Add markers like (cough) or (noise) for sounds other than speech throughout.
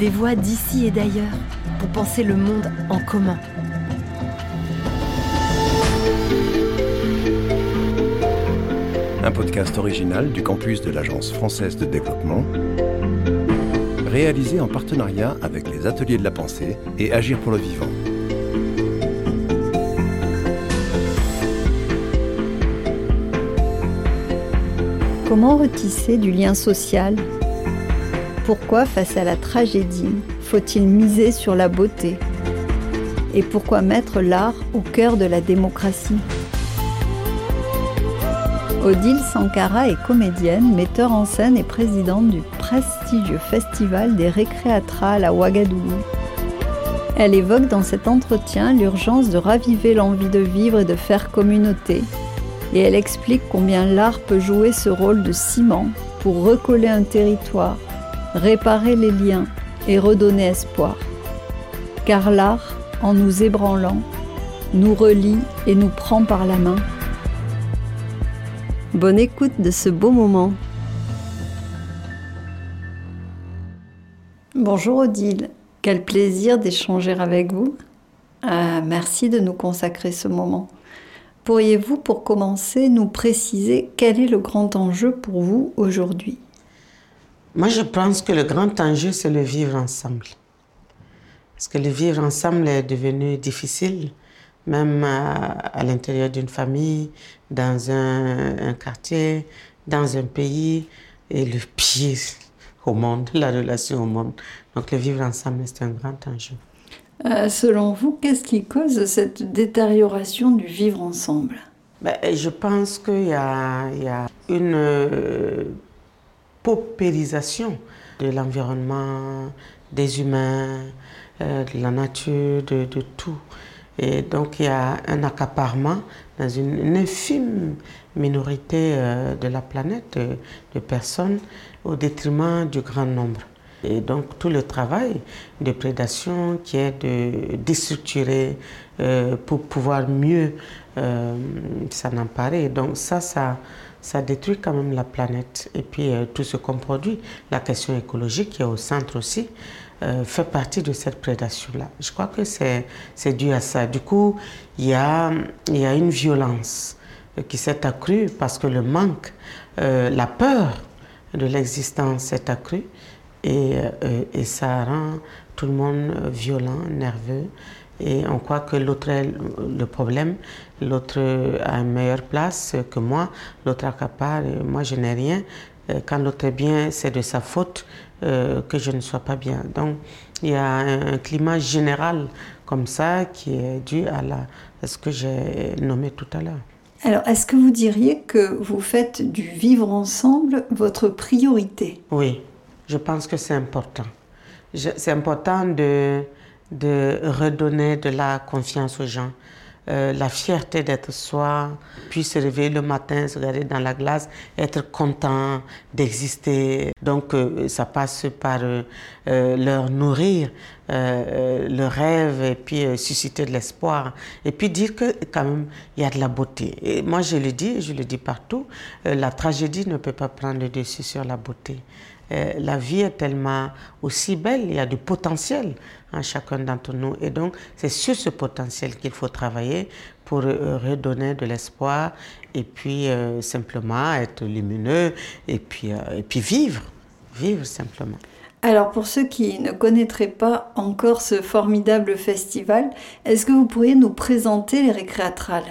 des voix d'ici et d'ailleurs pour penser le monde en commun. Un podcast original du campus de l'Agence française de développement, réalisé en partenariat avec les Ateliers de la Pensée et Agir pour le Vivant. Comment retisser du lien social Pourquoi, face à la tragédie, faut-il miser sur la beauté Et pourquoi mettre l'art au cœur de la démocratie? Odile Sankara est comédienne, metteur en scène et présidente du prestigieux Festival des Récréatrales à Ouagadougou. Elle évoque dans cet entretien l'urgence de raviver l'envie de vivre et de faire communauté, et elle explique combien l'art peut jouer ce rôle de ciment pour recoller un territoire, réparer les liens et redonner espoir. Car l'art, en nous ébranlant, nous relie et nous prend par la main. Bonne écoute de ce beau moment. Bonjour Odile, quel plaisir d'échanger avec vous. Euh, merci de nous consacrer ce moment. Pourriez-vous, pour commencer, nous préciser quel est le grand enjeu pour vous aujourd'hui? Moi, je pense que le grand enjeu, c'est le vivre ensemble. Parce que le vivre ensemble est devenu difficile, même à, l'intérieur d'une famille, dans un, quartier, dans un pays, et le pire au monde, (laughs) la relation au monde. Donc le vivre ensemble, c'est un grand enjeu. Euh, selon vous, qu'est-ce qui cause cette détérioration du vivre ensemble? Ben, Je pense qu'il y, a une euh, paupérisation de l'environnement, des humains, euh, de la nature, de, tout. Et donc il y a un accaparement dans une, infime minorité de la planète, de personnes, au détriment du grand nombre. Et donc tout le travail de prédation qui est de déstructurer euh, pour pouvoir mieux euh, s'en emparer. Donc ça, ça, ça détruit quand même la planète. Et puis euh, tout ce qu'on produit, la question écologique qui est au centre aussi, euh, fait partie de cette prédation-là. Je crois que c'est dû à ça. Du coup, il y a, y a une violence qui s'est accrue parce que le manque, la peur de l'existence s'est accrue. Euh, et, ça rend tout le monde violent, nerveux. Et on croit que l'autre est le problème, l'autre a une meilleure place que moi, l'autre accapare, moi je n'ai rien. Euh, quand l'autre est bien, c'est de sa faute euh, que je ne sois pas bien. Donc il y a un, climat général comme ça qui est dû à, la, à ce que j'ai nommé tout à l'heure. Alors, est-ce que vous diriez que vous faites du vivre ensemble votre priorité? Oui, je pense que c'est important. C'est important de, de redonner de la confiance aux gens. Euh, la fierté d'être soi, puis se réveiller le matin, se regarder dans la glace, être content d'exister. Donc euh, ça passe par euh, leur nourrir le rêve et puis susciter de l'espoir. Et puis dire que quand même il y a de la beauté. Et moi je le dis, je le dis partout, la tragédie ne peut pas prendre le dessus sur la beauté. Euh, la vie est tellement aussi belle, il y a du potentiel en chacun d'entre nous. Et donc, c'est sur ce potentiel qu'il faut travailler pour euh, redonner de l'espoir et puis euh, simplement être lumineux et puis, et puis vivre, vivre simplement. Alors pour ceux qui ne connaîtraient pas encore ce formidable festival, est-ce que vous pourriez nous présenter les récréatrales?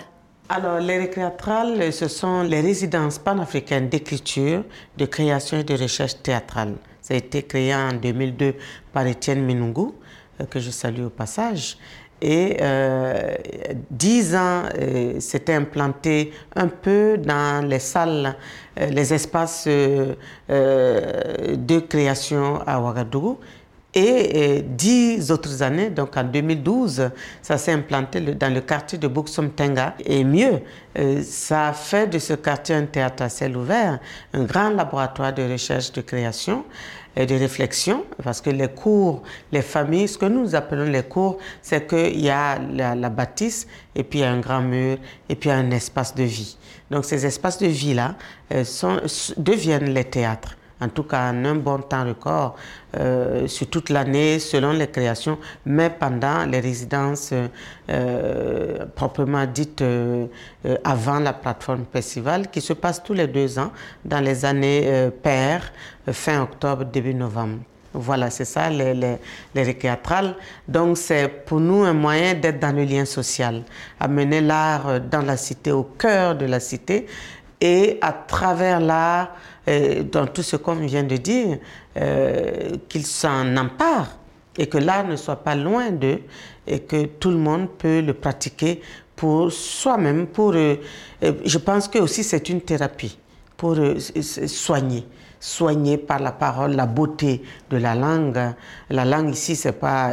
Alors, les récréatrales, ce sont les résidences panafricaines d'écriture, de création et de recherche théâtrale. Ça a été créé en 2002 par Étienne Minungu, euh, que je salue au passage. Et euh, dix ans, euh, c'était implanté un peu dans les salles, les espaces de création à Ouagadougou. Et, dix autres années, donc en 2012, ça s'est implanté dans le quartier de Buxom Tenga. Et mieux, euh, ça a fait de ce quartier un théâtre à ciel ouvert, un grand laboratoire de recherche, de création et de réflexion, parce que les cours, les familles, ce que nous appelons les cours, c'est qu'il y a la, bâtisse, et puis il y a un grand mur, et puis il y a un espace de vie. Donc ces espaces de vie-là euh, deviennent les théâtres en tout cas en un bon temps record, euh, sur toute l'année, selon les créations, mais pendant les résidences euh, proprement dites avant la plateforme festival, qui se passe tous les deux ans, dans les années paires, fin octobre, début novembre. Voilà, c'est ça, les, les, les récréatrales. Donc, c'est pour nous un moyen d'être dans le lien social, amener l'art dans la cité, au cœur de la cité, et à travers l'art, euh, dans tout ce qu'on vient de dire, euh, qu'ils s'en emparent et que l'art ne soit pas loin d'eux et que tout le monde peut le pratiquer pour soi-même, pour... Euh, je pense que aussi c'est une thérapie pour soigner soigner par la parole la beauté de la langue. La langue ici, c'est pas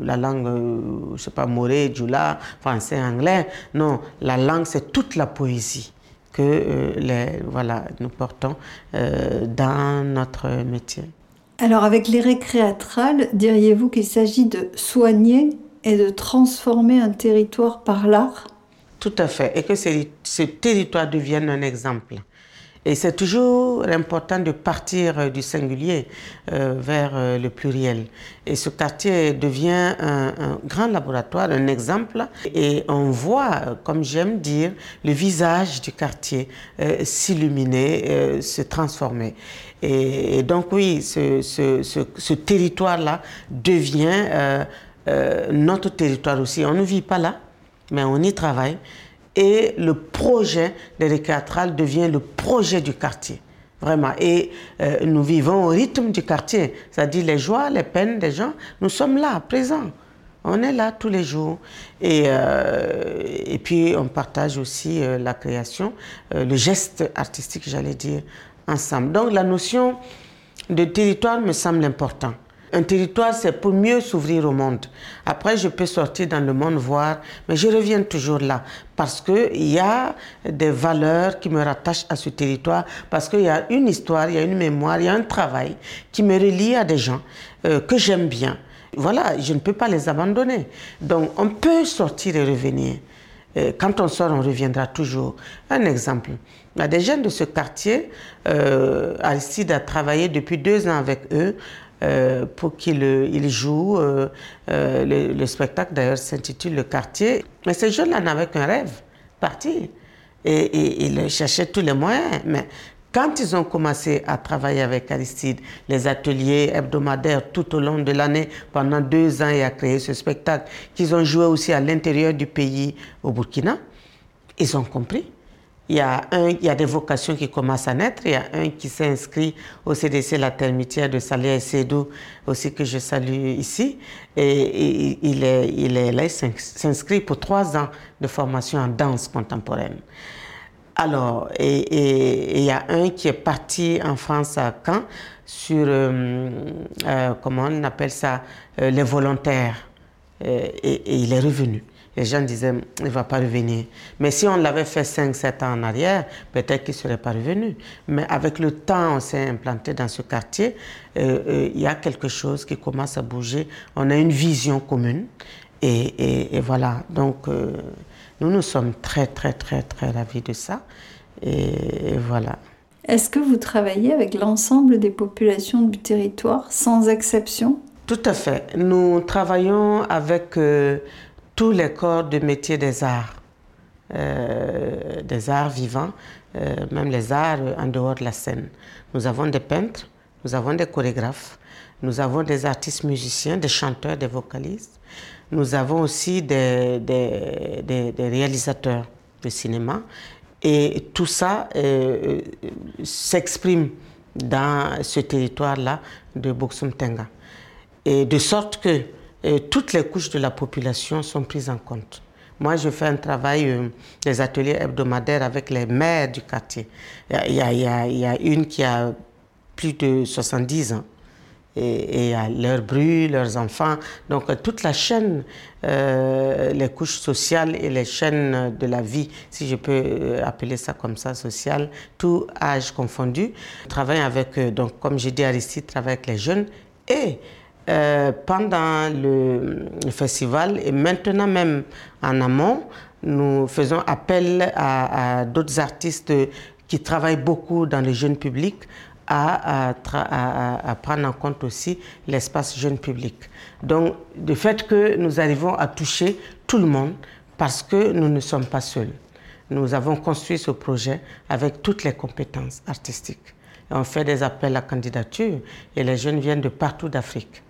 la langue, je sais pas, moré, djoula, français, anglais. Non, la langue, c'est toute la poésie que euh, les, voilà, nous portons euh, dans notre métier. Alors avec les récréatrales, diriez-vous qu'il s'agit de soigner et de transformer un territoire par l'art? Tout à fait, et que ce territoire devienne un exemple. Et c'est toujours important de partir du singulier euh, vers euh, le pluriel. Et ce quartier devient un, grand laboratoire, un exemple. Et on voit, comme j'aime dire, le visage du quartier euh, s'illuminer, euh, se transformer. Et, donc oui, ce, territoire-là devient euh, notre territoire aussi. On ne vit pas là, mais on y travaille et le projet de récréatral devient le projet du quartier. Vraiment. Et euh, nous vivons au rythme du quartier, c'est-à-dire les joies, les peines des gens. Nous sommes là, présents. On est là tous les jours. Et, euh, et puis, on partage aussi euh, la création, euh, le geste artistique, j'allais dire, ensemble. Donc, la notion de territoire me semble importante. Un territoire, c'est pour mieux s'ouvrir au monde. Après, je peux sortir dans le monde voir, mais je reviens toujours là parce qu'il y a des valeurs qui me rattachent à ce territoire, parce qu'il y a une histoire, il y a une mémoire, il y a un travail qui me relie à des gens euh, que j'aime bien. Voilà, je ne peux pas les abandonner. Donc, on peut sortir et revenir. Euh, quand on sort, on reviendra toujours. Un exemple. Il y a des jeunes de ce quartier, euh, Aristide a travaillé depuis deux ans avec eux euh, pour qu'ils il jouent. Euh, euh, le, le, spectacle d'ailleurs s'intitule Le quartier. Mais ces jeunes-là n'avaient qu'un rêve, partir. Et, et, ils cherchaient tous les moyens. Mais quand ils ont commencé à travailler avec Aristide, les ateliers hebdomadaires tout au long de l'année, pendant deux ans, et à créer ce spectacle, qu'ils ont joué aussi à l'intérieur du pays, au Burkina, ils ont compris il y, a un, il y a des vocations qui commencent à naître. Il y a un qui s'est inscrit au CDC La Termitière de Salia et Sédou, aussi que je salue ici. Et, il, est, il est là, il s'inscrit pour trois ans de formation en danse contemporaine. Alors, et, il y a un qui est parti en France à Caen sur, euh, euh, comment on appelle ça, euh, les volontaires. et il est revenu les gens disaient, il ne va pas revenir. Mais si on l'avait fait 5-7 ans en arrière, peut-être qu'il ne serait pas revenu. Mais avec le temps, on s'est implanté dans ce quartier. Euh, euh, il y a quelque chose qui commence à bouger. On a une vision commune. Et, et, et voilà. Donc, euh, nous, nous sommes très, très, très, très ravis de ça. Et, et voilà. Est-ce que vous travaillez avec l'ensemble des populations du territoire, sans exception? Tout à fait. Nous travaillons avec euh, tous les corps de métier des arts, euh, des arts vivants, euh, même les arts en dehors de la scène. Nous avons des peintres, nous avons des chorégraphes, nous avons des artistes musiciens, des chanteurs, des vocalistes. Nous avons aussi des, réalisateurs de cinéma. Et tout ça euh, s'exprime dans ce territoire-là de Boksum Tenga. Et de sorte que toutes les couches de la population sont prises en compte. Moi, je fais un travail, euh, des ateliers hebdomadaires avec les maires du quartier. Il y, a, une qui a plus de 70 ans. Et, et leurs brus, leurs enfants. Donc, toute la chaîne, euh, les couches sociales et les chaînes de la vie, si je peux appeler ça comme ça, sociale, tout âge confondu. Travaille avec, donc, comme j'ai dit, Aristide travaille avec les jeunes et euh, pendant le, festival et maintenant même en amont, nous faisons appel à, d'autres artistes qui travaillent beaucoup dans le jeune public à, prendre en compte aussi l'espace jeune public. Donc, le fait que nous arrivons à toucher tout le monde parce que nous ne sommes pas seuls. Nous avons construit ce projet avec toutes les compétences artistiques. on fait des appels à candidature et les jeunes viennent de partout d'Afrique.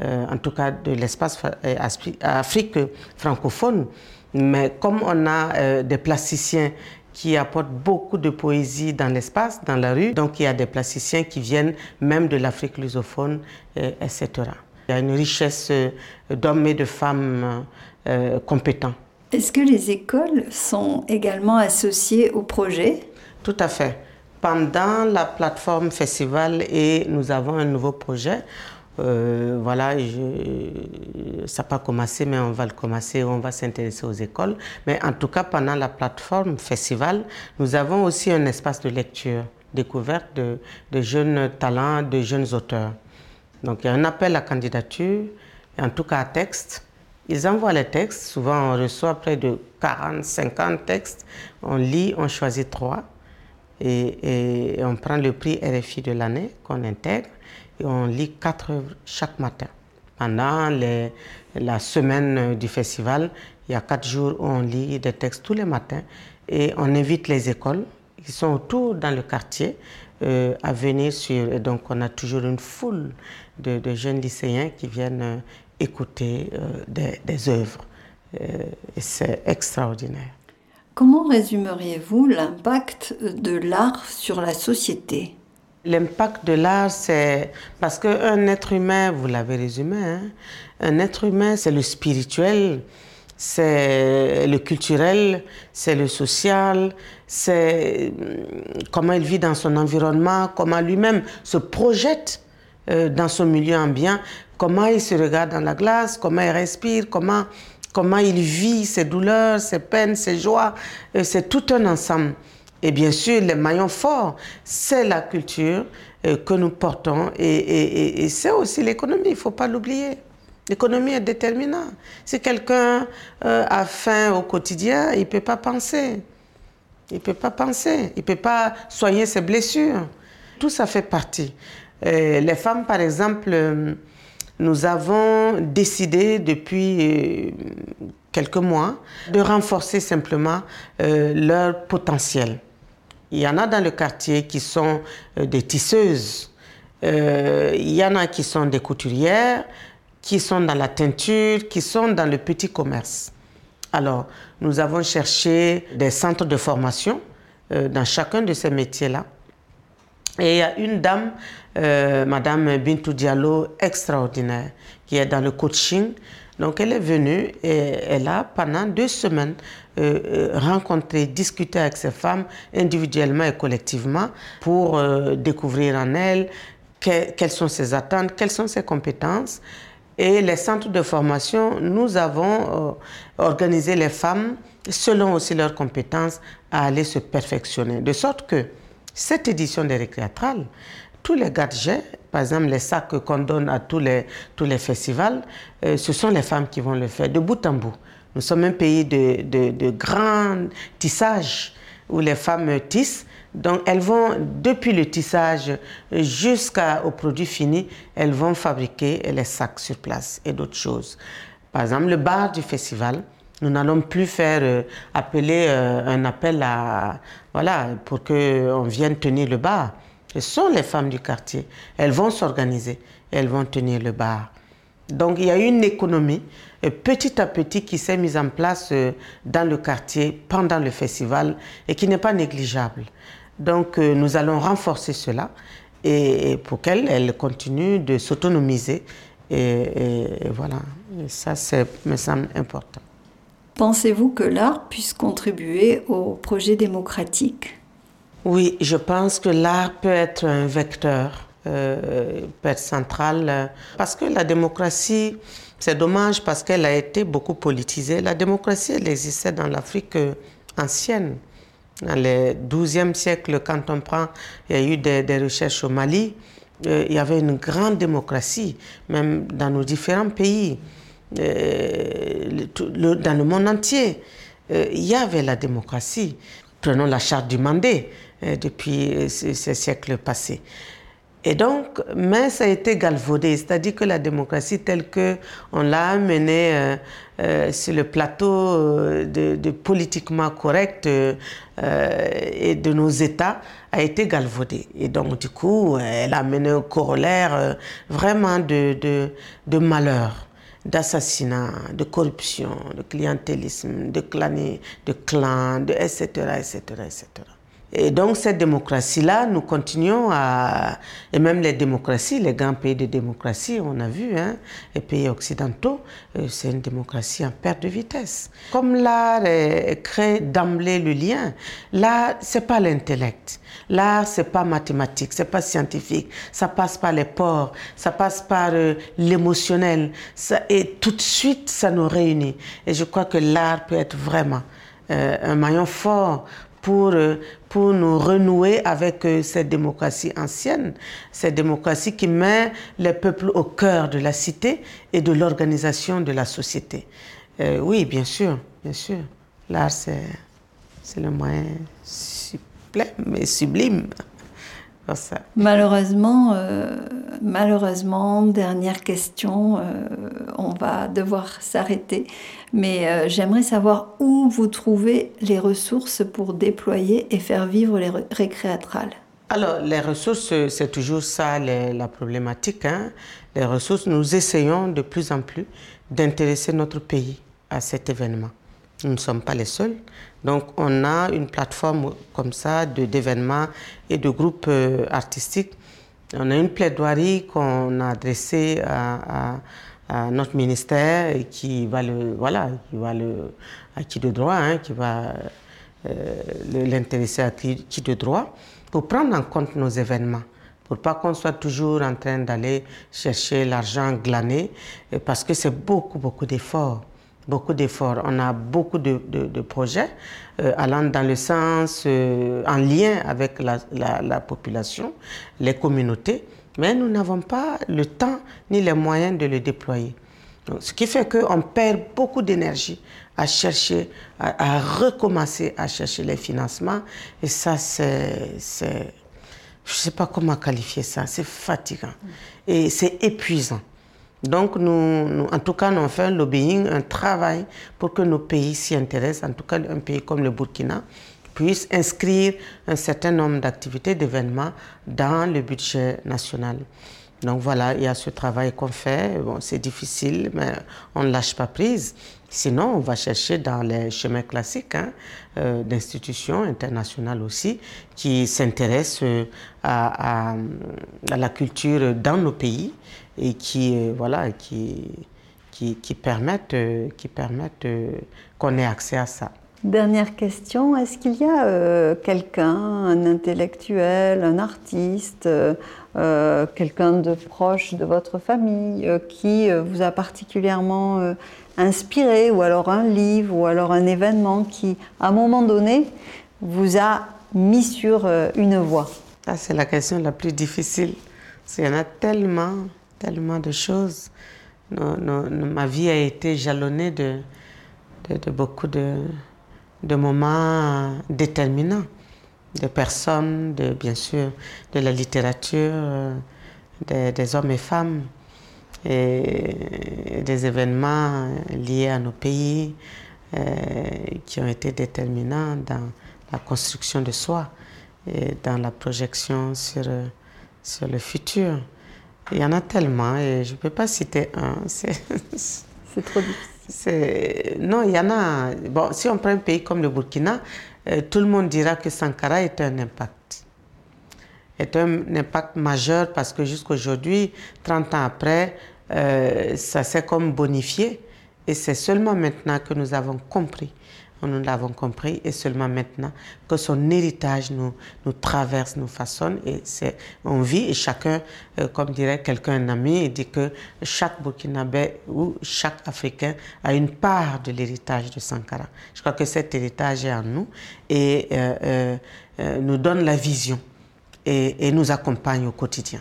Euh, en tout cas de l'espace euh, Afrique francophone. Mais comme on a euh, des plasticiens qui apportent beaucoup de poésie dans l'espace, dans la rue, donc il y a des plasticiens qui viennent même de l'Afrique lusophone, etc. Il y a une richesse d'hommes et de femmes compétents. Est-ce que les écoles sont également associées au projet? Tout à fait. Pendant la plateforme festival et nous avons un nouveau projet, euh, voilà, ça n'a pas commencé, mais on va le commencer, on va s'intéresser aux écoles. Mais en tout cas, pendant la plateforme festival, nous avons aussi un espace de lecture, découverte de, jeunes talents, de jeunes auteurs. Donc il y a un appel à candidature, en tout cas à texte. Ils envoient les textes, souvent on reçoit près de 40, 50 textes, on lit, on choisit trois et on prend le prix RFI de l'année qu'on intègre on lit quatre œuvres chaque matin. Pendant la semaine du festival, il y a quatre jours où on lit des textes tous les matins et on invite les écoles qui sont autour dans le quartier euh, à venir sur. Donc on a toujours une foule de, jeunes lycéens qui viennent euh, écouter euh, des, des, œuvres. et c'est extraordinaire. Comment résumeriez-vous l'impact de l'art sur la société? L'impact de l'art, c'est parce qu'un être humain, vous l'avez résumé, hein, un être humain, c'est le spirituel, c'est le culturel, c'est le social, c'est hum, comment il vit dans son environnement, comment lui-même se projette euh, dans son milieu ambiant, comment il se regarde dans la glace, comment il respire, comment, comment il vit ses douleurs, ses peines, ses joies. Euh, c'est tout un ensemble. Et bien sûr, les maillons forts, c'est la culture euh, que nous portons et, c'est aussi l'économie, il ne faut pas l'oublier. L'économie est déterminante. Si quelqu'un euh, a faim au quotidien, il ne peut pas penser. Il ne peut pas penser. Il ne peut pas soigner ses blessures. Tout ça fait partie. Euh, les femmes, par exemple, nous avons décidé depuis quelques mois de renforcer simplement leur potentiel. Il y en a dans le quartier qui sont euh, des tisseuses. Euh, il y en a qui sont des couturières, qui sont dans la teinture, qui sont dans le petit commerce. Alors, nous avons cherché des centres de formation euh, dans chacun de ces métiers-là. Et il y a une dame, Madame Bintou Diallo, extraordinaire, qui est dans le coaching. Donc, elle est venue et elle a, pendant deux semaines, euh, euh, rencontrer, discuter avec ces femmes individuellement et collectivement pour euh, découvrir en elles quelles sont ses attentes, quelles sont ses compétences. Et les centres de formation, nous avons organisé les femmes, selon aussi leurs compétences, à aller se perfectionner. De sorte que cette édition des récréatrales, tous les gadgets, par exemple les sacs qu'on donne à tous les, tous les festivals, ce sont les femmes qui vont le faire de bout en bout. Nous sommes un pays de, de, de grand tissage où les femmes tissent. Donc elles vont, depuis le tissage jusqu'au produit fini, elles vont fabriquer les sacs sur place et d'autres choses. Par exemple, le bar du festival, nous n'allons plus faire euh, appeler euh, un appel à, voilà, pour qu'on vienne tenir le bar. Ce sont les femmes du quartier. Elles vont s'organiser, elles vont tenir le bar. Donc il y a une économie euh, petit à petit qui s'est mise en place euh, dans le quartier pendant le festival et qui n'est pas négligeable. Donc euh, nous allons renforcer cela et pour qu'elle elle continue de s'autonomiser. Et, voilà, ça ça me semble important. Pensez-vous que l'art puisse contribuer au projet démocratique? Oui, je pense que l'art peut être un vecteur euh, être centrale. Parce que la démocratie, c'est dommage parce qu'elle a été beaucoup politisée. La démocratie, elle existait dans l'Afrique ancienne. Dans le XIIe siècle, quand on prend, il y a eu des, recherches au Mali, euh, il y avait une grande démocratie, même dans nos différents pays, euh, dans le monde entier. Euh, il y avait la démocratie. Prenons la charte du Mandé depuis ces siècles passés. Et donc, mais ça a été galvaudé, c'est-à-dire que la démocratie telle que on l'a amenée euh, euh, sur le plateau euh, de, politiquement correct et de nos États a été galvaudée. Et donc, du coup, elle a mené un corollaire vraiment de, de, de malheur d'assassinat, de corruption, de clientélisme, de clans, de clans, de etc., etc., etc. Et donc cette démocratie-là, nous continuons à... Et même les démocraties, les grands pays de démocratie, on a vu, hein, les pays occidentaux, euh, c'est une démocratie en perte de vitesse. Comme l'art crée d'emblée le lien, l'art, c'est pas l'intellect. L'art, c'est pas mathématique, c'est pas scientifique. Ça passe par les ports, ça passe par euh, l'émotionnel. Et tout de suite, ça nous réunit. Et je crois que l'art peut être vraiment euh, un maillon fort pour, euh, pour nous renouer avec euh, cette démocratie ancienne, cette démocratie qui met les peuples au cœur de la cité et de l'organisation de la société. Euh, oui, bien sûr, bien sûr. L'art, c'est, le moyen sublime Malheureusement, euh, malheureusement, dernière question, euh, on va devoir s'arrêter, mais euh, j'aimerais savoir où vous trouvez les ressources pour déployer et faire vivre les récréatrales. Alors, les ressources, c'est toujours ça la problématique. Hein. Les ressources, nous essayons de plus en plus d'intéresser notre pays à cet événement. Nous ne sommes pas les seuls. Donc on a une plateforme comme ça d'événements et de groupes euh, artistiques. On a une plaidoirie qu'on a adressée à, notre ministère qui va le voilà qui va le qui de droit hein, qui va euh, l'intéresser à qui, de droit pour prendre en compte nos événements pour pas qu'on soit toujours en train d'aller chercher l'argent glané parce que c'est beaucoup beaucoup d'efforts beaucoup d'efforts. On a beaucoup de, projets euh, allant dans le sens, euh, en lien avec la, population, les communautés, mais nous n'avons pas le temps ni les moyens de le déployer. ce qui fait qu'on perd beaucoup d'énergie à chercher, à, recommencer à chercher les financements. Et ça, c'est, je ne sais pas comment qualifier ça, c'est fatigant et c'est épuisant. Donc, nous, en tout cas, nous un lobbying, un travail pour que nos pays s'y intéressent, en tout cas un pays comme le Burkina puisse inscrire un certain nombre d'activités, d'événements dans le budget national. Donc voilà, il y a ce travail qu'on fait. Bon, c'est difficile, mais on ne lâche pas prise. Sinon, on va chercher dans les chemins classiques hein, euh, d'institutions internationales aussi qui s'intéressent euh, à, la culture dans nos pays et qui, euh, voilà, qui, qui, qui permettent, qui permettent qu'on ait accès à ça. Dernière question, est-ce qu'il y a quelqu'un, un intellectuel, un artiste, quelqu'un de proche de votre famille qui vous a particulièrement inspiré, ou alors un livre, ou alors un événement qui, à un moment donné, vous a mis sur euh, une voie? Ça, c'est la question la plus difficile. Il y en a tellement, tellement de choses. ma vie a été jalonnée de, beaucoup de, moments déterminants, de personnes, de, bien sûr, de la littérature, euh, des hommes et femmes et des événements liés à nos pays euh, qui ont été déterminants dans la construction de soi et dans la projection sur, sur le futur. Il y en a tellement et je ne peux pas citer un. (laughs) C'est trop difficile. Non, il y en a. Bon, si on prend un pays comme le Burkina, euh, tout le monde dira que Sankara est un impact. Est un impact majeur parce que jusqu'à aujourd'hui, 30 ans après, euh, ça s'est comme bonifié. Et c'est seulement maintenant que nous avons compris, nous l'avons compris, et seulement maintenant que son héritage nous, traverse, nous façonne, et c'est, on vit, et chacun, euh, comme dirait quelqu'un, un ami, dit que chaque Burkinabé ou chaque Africain a une part de l'héritage de Sankara. Je crois que cet héritage est en nous et euh, nous donne la vision et, et nous accompagne au quotidien.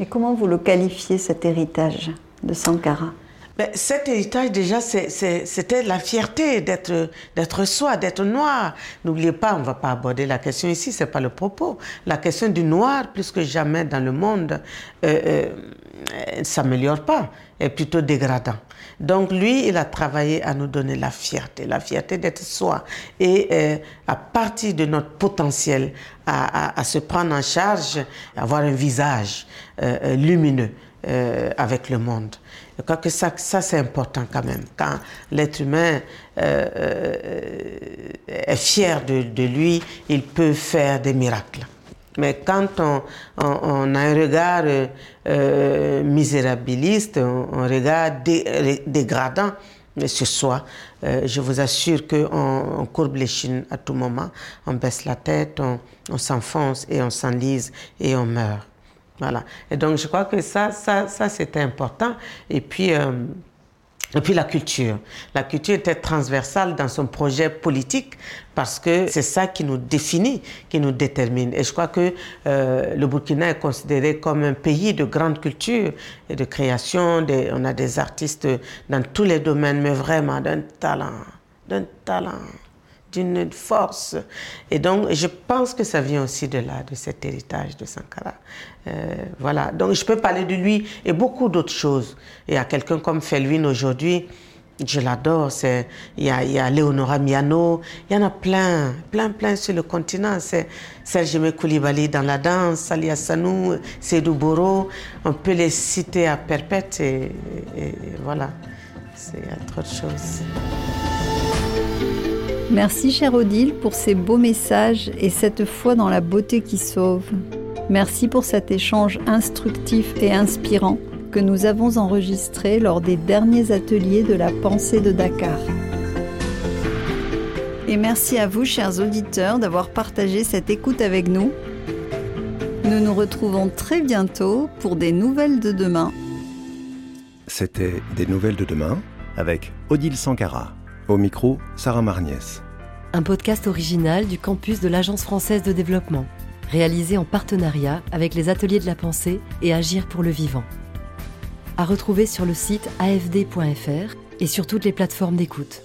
Et comment vous le qualifiez, cet héritage de Sankara? Ben, cet héritage, déjà, c'était la fierté d'être soi, d'être noir. N'oubliez pas, on ne va pas aborder la question ici, ce n'est pas le propos. La question du noir, plus que jamais dans le monde, euh, euh, ne s'améliore pas, est plutôt dégradant. Donc lui, il a travaillé à nous donner la fierté, la fierté d'être soi. Et euh, à partir de notre potentiel, à, à, se prendre en charge, avoir un visage euh, avec le monde. Je crois que ça, ça c'est important quand même. Quand l'être humain euh, euh, est fier de, lui, il peut faire des miracles. Mais quand on, a un regard misérabiliste, un, regard dégradant sur soi, je vous assure qu'on on courbe les chines à tout moment, on baisse la tête, on s'enfonce et on s'enlise et on meurt. Voilà. Et donc, je crois que ça, ça, ça c'était important. Et puis, euh, et puis la culture. La culture était transversale dans son projet politique parce que c'est ça qui nous définit, qui nous détermine. Et je crois que euh, le Burkina est considéré comme un pays de grande culture et de création. on a des artistes dans tous les domaines, mais vraiment d'un talent, d'un talent d'une force. Et donc, je pense que ça vient aussi de là, de cet héritage de Sankara. Euh, voilà. Donc, je peux parler de lui et beaucoup d'autres choses. Et à quelqu'un comme Felwin aujourd'hui, je l'adore. Il y a, il y a Leonora Miano, il y en a plein, plein, plein sur le continent. C'est Serge Koulibaly dans la danse, Sali Sanou, Seydou Boro. On peut les citer à perpète et, et voilà. C'est trop de choses. Merci cher Odile pour ces beaux messages et cette foi dans la beauté qui sauve. Merci pour cet échange instructif et inspirant que nous avons enregistré lors des derniers ateliers de la pensée de Dakar. Et merci à vous, chers auditeurs, d'avoir partagé cette écoute avec nous. Nous nous retrouvons très bientôt pour des nouvelles de demain. C'était Des nouvelles de demain avec Odile Sankara. Au micro, Sarah Marniès. Un podcast original du campus de l'Agence française de développement, réalisé en partenariat avec les ateliers de la pensée et Agir pour le vivant. À retrouver sur le site afd.fr et sur toutes les plateformes d'écoute.